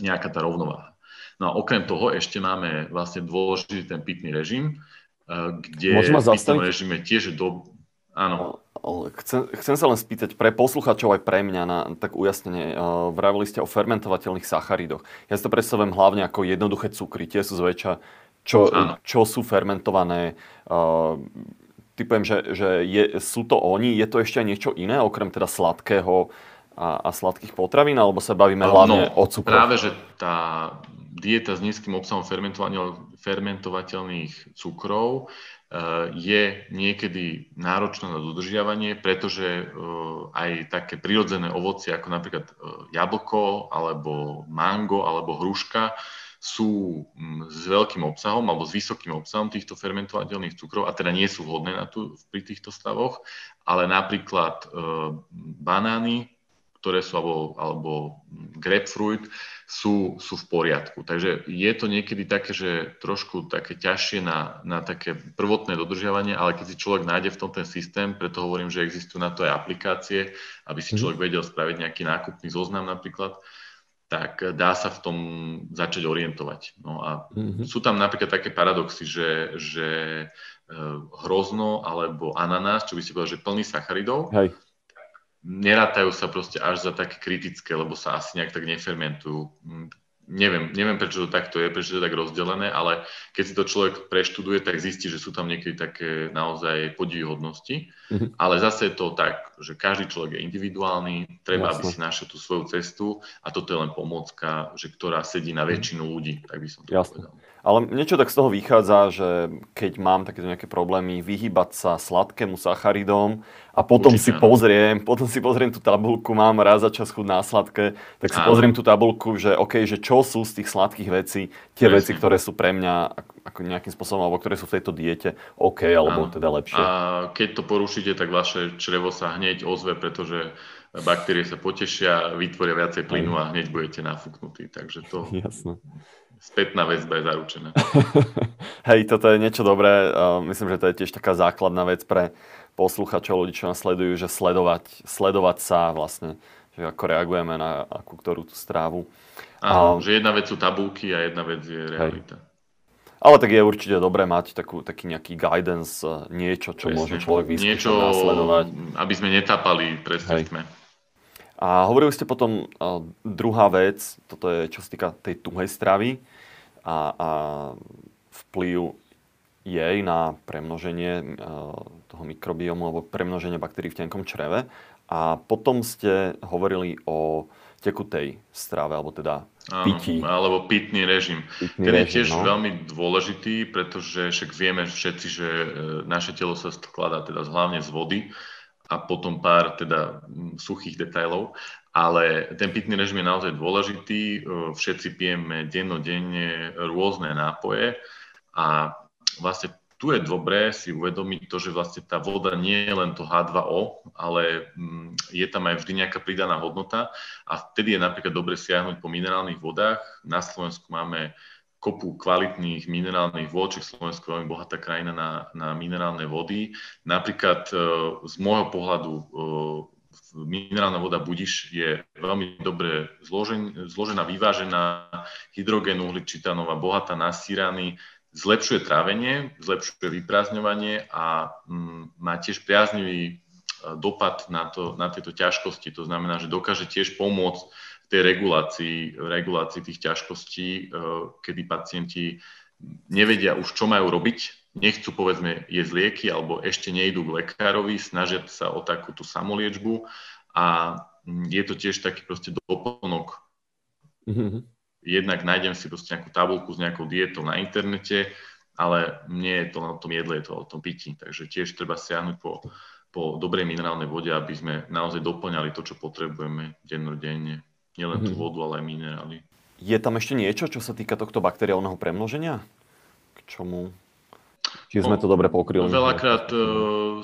nejaká tá rovnováha. No a okrem toho ešte máme vlastne dôležitý ten pitný režim, e, kde v pitnom režime tiež do... Áno. Chcem, chcem sa len spýtať pre posluchačov aj pre mňa na tak ujasnenie. Uh, vravili ste o fermentovateľných sacharidoch. Ja si to predstavujem hlavne ako jednoduché cukry. Tie sú zväčša, čo, čo sú fermentované. Uh, typujem, že, že je, sú to oni. Je to ešte aj niečo iné, okrem teda sladkého a, a sladkých potravín, alebo sa bavíme no, hlavne o cukru? Práve, že tá dieta s nízkym obsahom fermentovateľných cukrov je niekedy náročná na dodržiavanie, pretože uh, aj také prirodzené ovocie, ako napríklad uh, jablko, alebo mango, alebo hruška, sú mm, s veľkým obsahom alebo s vysokým obsahom týchto fermentovateľných cukrov a teda nie sú vhodné na tu, pri týchto stavoch, ale napríklad e, banány, ktoré sú, alebo, alebo grapefruit, sú, sú v poriadku. Takže je to niekedy také, že trošku také ťažšie na, na také prvotné dodržiavanie, ale keď si človek nájde v tom ten systém, preto hovorím, že existujú na to aj aplikácie, aby si mhm. človek vedel spraviť nejaký nákupný zoznam napríklad, tak dá sa v tom začať orientovať. No a mm-hmm. sú tam napríklad také paradoxy, že, že e, hrozno alebo ananás, čo by si povedal, že plný sacharidov, Hej. Nerátajú sa proste až za také kritické, lebo sa asi nejak tak nefermentujú neviem, neviem, prečo to takto je, prečo to je tak rozdelené, ale keď si to človek preštuduje, tak zistí, že sú tam niekedy také naozaj podivhodnosti. Mm-hmm. Ale zase je to tak, že každý človek je individuálny, treba, Jasne. aby si našiel tú svoju cestu a toto je len pomôcka, že ktorá sedí na mhm. väčšinu ľudí, tak by som to Jasne. povedal. Ale niečo tak z toho vychádza, že keď mám takéto nejaké problémy, vyhybať sa sladkému sacharidom a potom Určite, si áno. pozriem, <laughs> potom si pozriem tú tabulku, mám raz za čas chuť na sladké, tak si áno. pozriem tú tabulku, že OK, že čo sú z tých sladkých vecí, tie Presne. veci, ktoré sú pre mňa ako nejakým spôsobom, alebo ktoré sú v tejto diete OK, alebo áno. teda lepšie. A keď to porušíte, tak vaše črevo sa hneď ozve, pretože baktérie sa potešia, vytvoria viacej plynu a hneď budete nafúknutí. Takže to... <laughs> Jasné spätná väzba je zaručená. <laughs> Hej, toto je niečo dobré. Myslím, že to je tiež taká základná vec pre posluchačov, ľudí, čo nás sledujú, že sledovať, sledovať sa vlastne, že ako reagujeme na akú ktorú tú strávu. Áno, a... že jedna vec sú tabulky a jedna vec je realita. Hej. Ale tak je určite dobré mať takú, taký nejaký guidance, e, niečo, čo Presne. môže človek vyskúšať, niečo, následovať. aby sme netapali presne sme. A hovorili ste potom, uh, druhá vec, toto je čo sa týka tej tuhej stravy a, a vplyv jej na premnoženie uh, toho mikrobiomu alebo premnoženie baktérií v tenkom čreve. A potom ste hovorili o tekutej strave, alebo teda pití. Áno, alebo pitný režim. Pitný Ten režim, je tiež no. veľmi dôležitý, pretože však vieme všetci, že e, naše telo sa skladá teda hlavne z vody a potom pár teda suchých detajlov, ale ten pitný režim je naozaj dôležitý. E, všetci pijeme dennodenne rôzne nápoje a vlastne tu je dobré si uvedomiť to, že vlastne tá voda nie je len to H2O, ale mm, je tam aj vždy nejaká pridaná hodnota a vtedy je napríklad dobre siahnuť po minerálnych vodách. Na Slovensku máme kopu kvalitných minerálnych vod, či Slovensko je veľmi bohatá krajina na, na minerálne vody. Napríklad e, z môjho pohľadu e, minerálna voda Budiš je veľmi dobre zložen, zložená, vyvážená, hydrogén, uhličitanová, bohatá na sírany, zlepšuje trávenie, zlepšuje vyprázdňovanie a mm, má tiež priaznivý e, dopad na, to, na tieto ťažkosti. To znamená, že dokáže tiež pomôcť tej regulácii, regulácii tých ťažkostí, e, kedy pacienti nevedia už, čo majú robiť, nechcú povedzme jesť lieky alebo ešte nejdú k lekárovi, snažia sa o takú tú samoliečbu a je to tiež taký proste doplnok mm-hmm jednak nájdem si proste nejakú tabulku s nejakou dietou na internete, ale nie je to na tom jedle, je to o tom pití. Takže tiež treba siahnuť po, po dobrej minerálnej vode, aby sme naozaj doplňali to, čo potrebujeme dennodenne. Nielen tú mhm. vodu, ale aj minerály. Je tam ešte niečo, čo sa týka tohto bakteriálneho premnoženia? K čomu či sme no, to dobre pokryli? Veľakrát uh,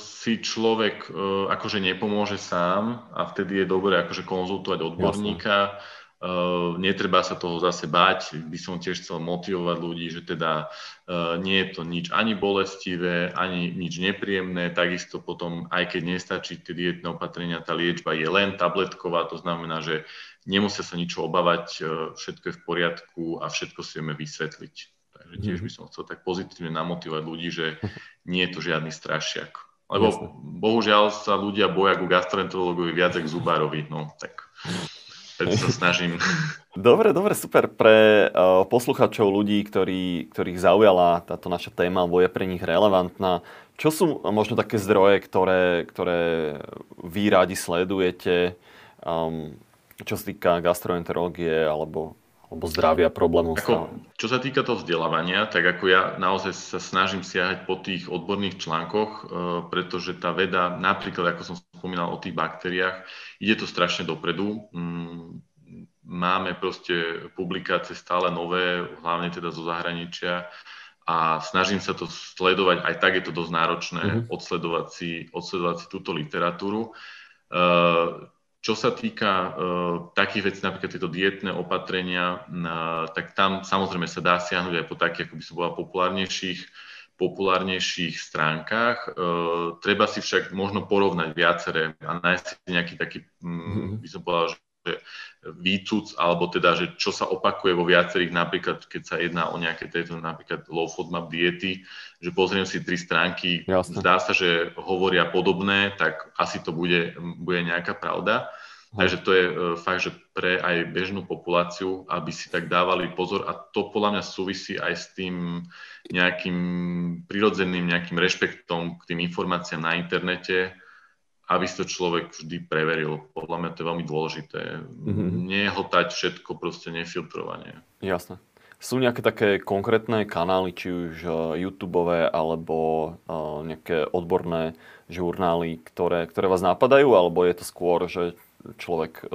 si človek uh, akože nepomôže sám a vtedy je dobré akože konzultovať odborníka. Jasne Uh, netreba sa toho zase báť, by som tiež chcel motivovať ľudí, že teda uh, nie je to nič ani bolestivé, ani nič nepríjemné, takisto potom, aj keď nestačí tie dietné opatrenia, tá liečba je len tabletková, to znamená, že nemusia sa ničo obávať, uh, všetko je v poriadku a všetko si vieme vysvetliť. Takže tiež by som chcel tak pozitívne namotivovať ľudí, že <laughs> nie je to žiadny strašiak. Lebo Jasne. bohužiaľ sa ľudia boja ku gastroenterologovi viac ako zubárovi, no tak preto sa snažím. <laughs> Dobre, dobre, super. Pre uh, posluchačov, ľudí, ktorí, ktorých zaujala táto naša téma, alebo je pre nich relevantná, čo sú možno také zdroje, ktoré, ktoré vy rádi sledujete, um, čo sa týka gastroenterológie alebo alebo zdravia, problémov. Ako, čo sa týka toho vzdelávania, tak ako ja naozaj sa snažím siahať po tých odborných článkoch, e, pretože tá veda, napríklad ako som spomínal o tých baktériách, ide to strašne dopredu. Mm, máme proste publikácie stále nové, hlavne teda zo zahraničia a snažím sa to sledovať, aj tak je to dosť náročné, mm-hmm. odsledovať, si, odsledovať si túto literatúru. Uh, čo sa týka uh, takých vecí, napríklad tieto dietné opatrenia, uh, tak tam samozrejme sa dá siahnuť aj po takých, ako by som bola populárnejších, populárnejších stránkach. Uh, treba si však možno porovnať viaceré a nájsť nejaký taký, um, by som povedal, že výcuc, alebo teda, že čo sa opakuje vo viacerých, napríklad keď sa jedná o nejaké tieto napríklad low FODMAP diety, že pozriem si tri stránky, Jasne. zdá sa, že hovoria podobné, tak asi to bude, bude nejaká pravda. Hm. Takže to je uh, fakt, že pre aj bežnú populáciu, aby si tak dávali pozor a to podľa mňa súvisí aj s tým nejakým prirodzeným nejakým rešpektom k tým informáciám na internete, aby si to človek vždy preveril. Podľa mňa to je veľmi dôležité. Mm-hmm. Nehltať všetko proste nefiltrovanie. Jasné. Sú nejaké také konkrétne kanály, či už uh, YouTube alebo uh, nejaké odborné žurnály, ktoré, ktoré vás napadajú, alebo je to skôr, že človek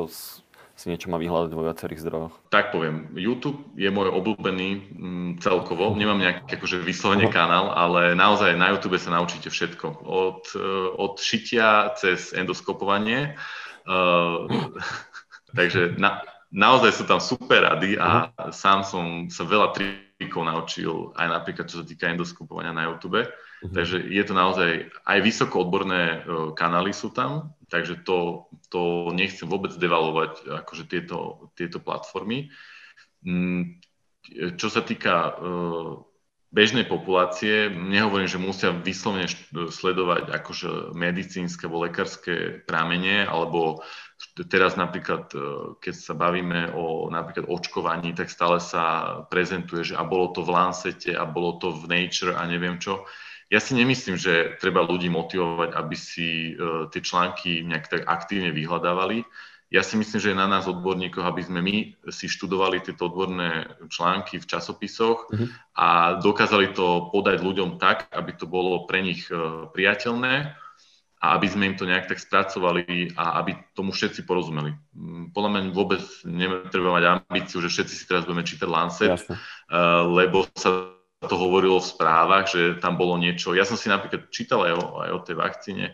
si niečo má vyhľadať vo viacerých zdrojoch? Tak poviem, YouTube je môj obľúbený m, mm, celkovo. Nemám nejaký akože vyslovene kanál, ale naozaj na YouTube sa naučíte všetko. Od, e, od šitia cez endoskopovanie. Uh, <laughs> takže na, naozaj sú tam super rady a sám som sa veľa trikov naučil aj napríklad, čo sa týka endoskopovania na YouTube. Mm-hmm. Takže je to naozaj, aj vysoko odborné kanály sú tam, takže to, to nechcem vôbec devalovať, akože tieto, tieto platformy. Mm, čo sa týka bežnej populácie, nehovorím, že musia vyslovene sledovať akože medicínske alebo lekárske prámenie, alebo teraz napríklad, e, keď sa bavíme o napríklad očkovaní, tak stále sa prezentuje, že a bolo to v Lancete a bolo to v Nature a neviem čo. Ja si nemyslím, že treba ľudí motivovať, aby si uh, tie články nejak tak aktívne vyhľadávali ja si myslím, že je na nás odborníkoch, aby sme my si študovali tieto odborné články v časopisoch uh-huh. a dokázali to podať ľuďom tak, aby to bolo pre nich uh, priateľné a aby sme im to nejak tak spracovali a aby tomu všetci porozumeli. Mm, podľa mňa vôbec netreba mať ambíciu, že všetci si teraz budeme čítať Lancet, uh, lebo sa to hovorilo v správach, že tam bolo niečo. Ja som si napríklad čítal aj o, aj o tej vakcíne,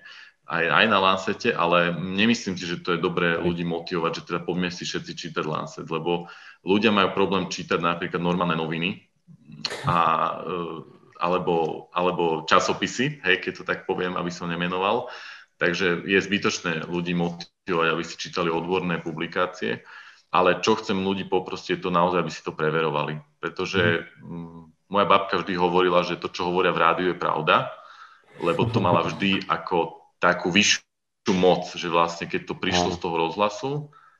aj, aj na Lancete, ale nemyslím si, že to je dobré ľudí motivovať, že teda poďme si všetci čítať Lancet, lebo ľudia majú problém čítať napríklad normálne noviny a, e, alebo, alebo časopisy, hej, keď to tak poviem, aby som nemenoval. Takže je zbytočné ľudí motivovať, aby si čítali odborné publikácie, ale čo chcem ľudí poprosiť, je to naozaj, aby si to preverovali. Pretože mm. moja babka vždy hovorila, že to, čo hovoria v rádiu, je pravda, lebo to mala vždy ako takú vyššiu moc, že vlastne keď to prišlo z toho rozhlasu,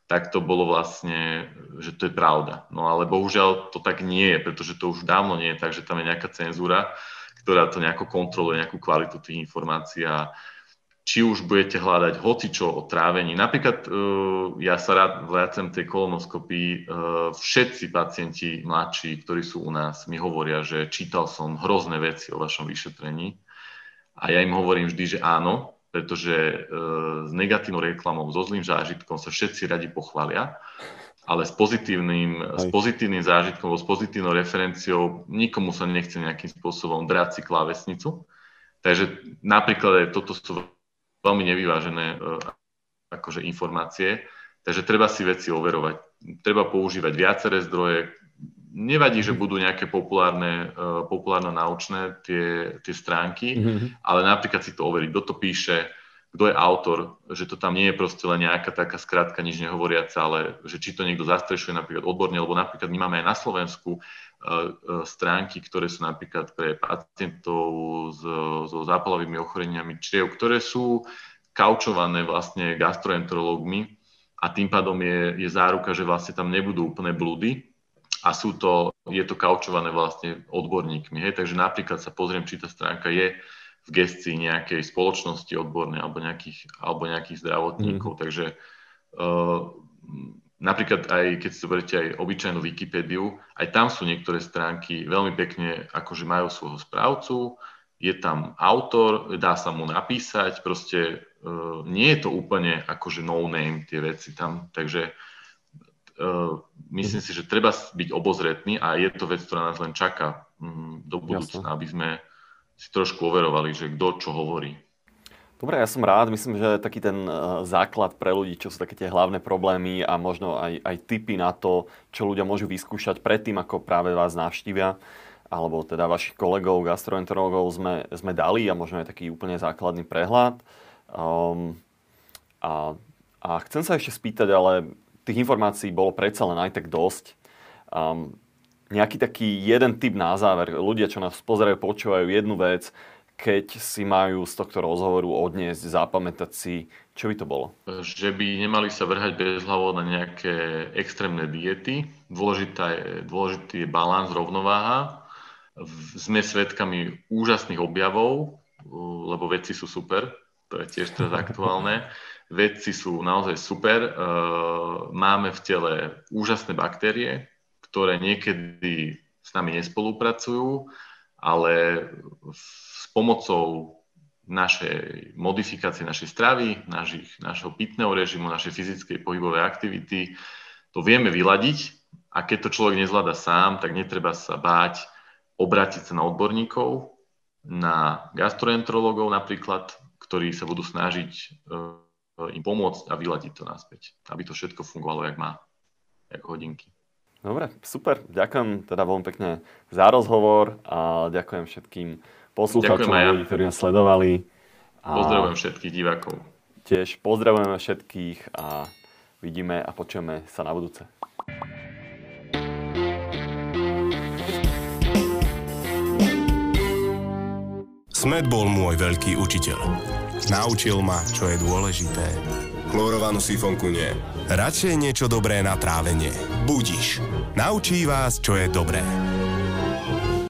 tak to bolo vlastne, že to je pravda. No ale bohužiaľ to tak nie je, pretože to už dávno nie je tak, že tam je nejaká cenzúra, ktorá to nejako kontroluje, nejakú kvalitu tých informácií a či už budete hľadať hocičo o trávení. Napríklad uh, ja sa rád vracem tej kolonoskopii. Uh, všetci pacienti mladší, ktorí sú u nás, mi hovoria, že čítal som hrozné veci o vašom vyšetrení. A ja im hovorím vždy, že áno, pretože e, s negatívnou reklamou, so zlým zážitkom sa všetci radi pochvália, ale s pozitívnym, s pozitívnym zážitkom, s pozitívnou referenciou nikomu sa nechce nejakým spôsobom drať si klávesnicu. Takže napríklad aj toto sú veľmi nevyvážené e, akože informácie, takže treba si veci overovať. Treba používať viaceré zdroje, nevadí, že budú nejaké populárne, uh, populárne naučné tie, tie stránky, mm-hmm. ale napríklad si to overiť, kto to píše, kto je autor, že to tam nie je proste len nejaká taká skratka, nič nehovoriaca, ale že či to niekto zastrešuje napríklad odborne, lebo napríklad my máme aj na Slovensku uh, uh, stránky, ktoré sú napríklad pre pacientov so, so zápalovými ochoreniami čriev, ktoré sú kaučované vlastne gastroenterológmi a tým pádom je, je záruka, že vlastne tam nebudú úplné blúdy, a sú to, je to kaučované vlastne odborníkmi. Hej? Takže napríklad sa pozriem, či tá stránka je v gestii nejakej spoločnosti odbornej alebo nejakých, alebo nejakých zdravotníkov. Mm. Takže uh, napríklad aj keď si zoberiete aj obyčajnú Wikipédiu, aj tam sú niektoré stránky veľmi pekne, akože majú svojho správcu, je tam autor, dá sa mu napísať, proste uh, nie je to úplne akože no name tie veci tam, takže myslím si, že treba byť obozretný a je to vec, ktorá nás len čaká um, do budúcna, aby sme si trošku overovali, že kto čo hovorí. Dobre, ja som rád. Myslím, že taký ten uh, základ pre ľudí, čo sú také tie hlavné problémy a možno aj, aj tipy na to, čo ľudia môžu vyskúšať predtým, ako práve vás navštívia, alebo teda vašich kolegov, gastroenterologov sme, sme dali a možno aj taký úplne základný prehľad. Um, a, a chcem sa ešte spýtať, ale tých informácií bolo predsa len aj tak dosť. Um, nejaký taký jeden typ na záver. Ľudia, čo nás pozerajú, počúvajú jednu vec, keď si majú z tohto rozhovoru odniesť, zapamätať si, čo by to bolo? Že by nemali sa vrhať bez hlavo na nejaké extrémne diety. Dôležitá je, dôležitý je balans, rovnováha. Sme svedkami úžasných objavov, lebo veci sú super, to je tiež teraz aktuálne. <laughs> Vedci sú naozaj super. E, máme v tele úžasné baktérie, ktoré niekedy s nami nespolupracujú, ale s pomocou našej modifikácie našej stravy, našich, našho pitného režimu, našej fyzickej pohybovej aktivity, to vieme vyladiť a keď to človek nezvláda sám, tak netreba sa báť obrátiť sa na odborníkov, na gastroenterologov napríklad, ktorí sa budú snažiť e, im pomôcť a vyladiť to naspäť, aby to všetko fungovalo, jak má, ako hodinky. Dobre, super. Ďakujem teda veľmi pekne za rozhovor a ďakujem všetkým poslucháčom, ktorí nás sledovali. A pozdravujem všetkých divákov. Tiež pozdravujeme všetkých a vidíme a počujeme sa na budúce. Smet bol môj veľký učiteľ. Naučil ma, čo je dôležité. Chlorovanú sifonku nie. Radšej niečo dobré na trávenie. Budiš. Naučí vás, čo je dobré.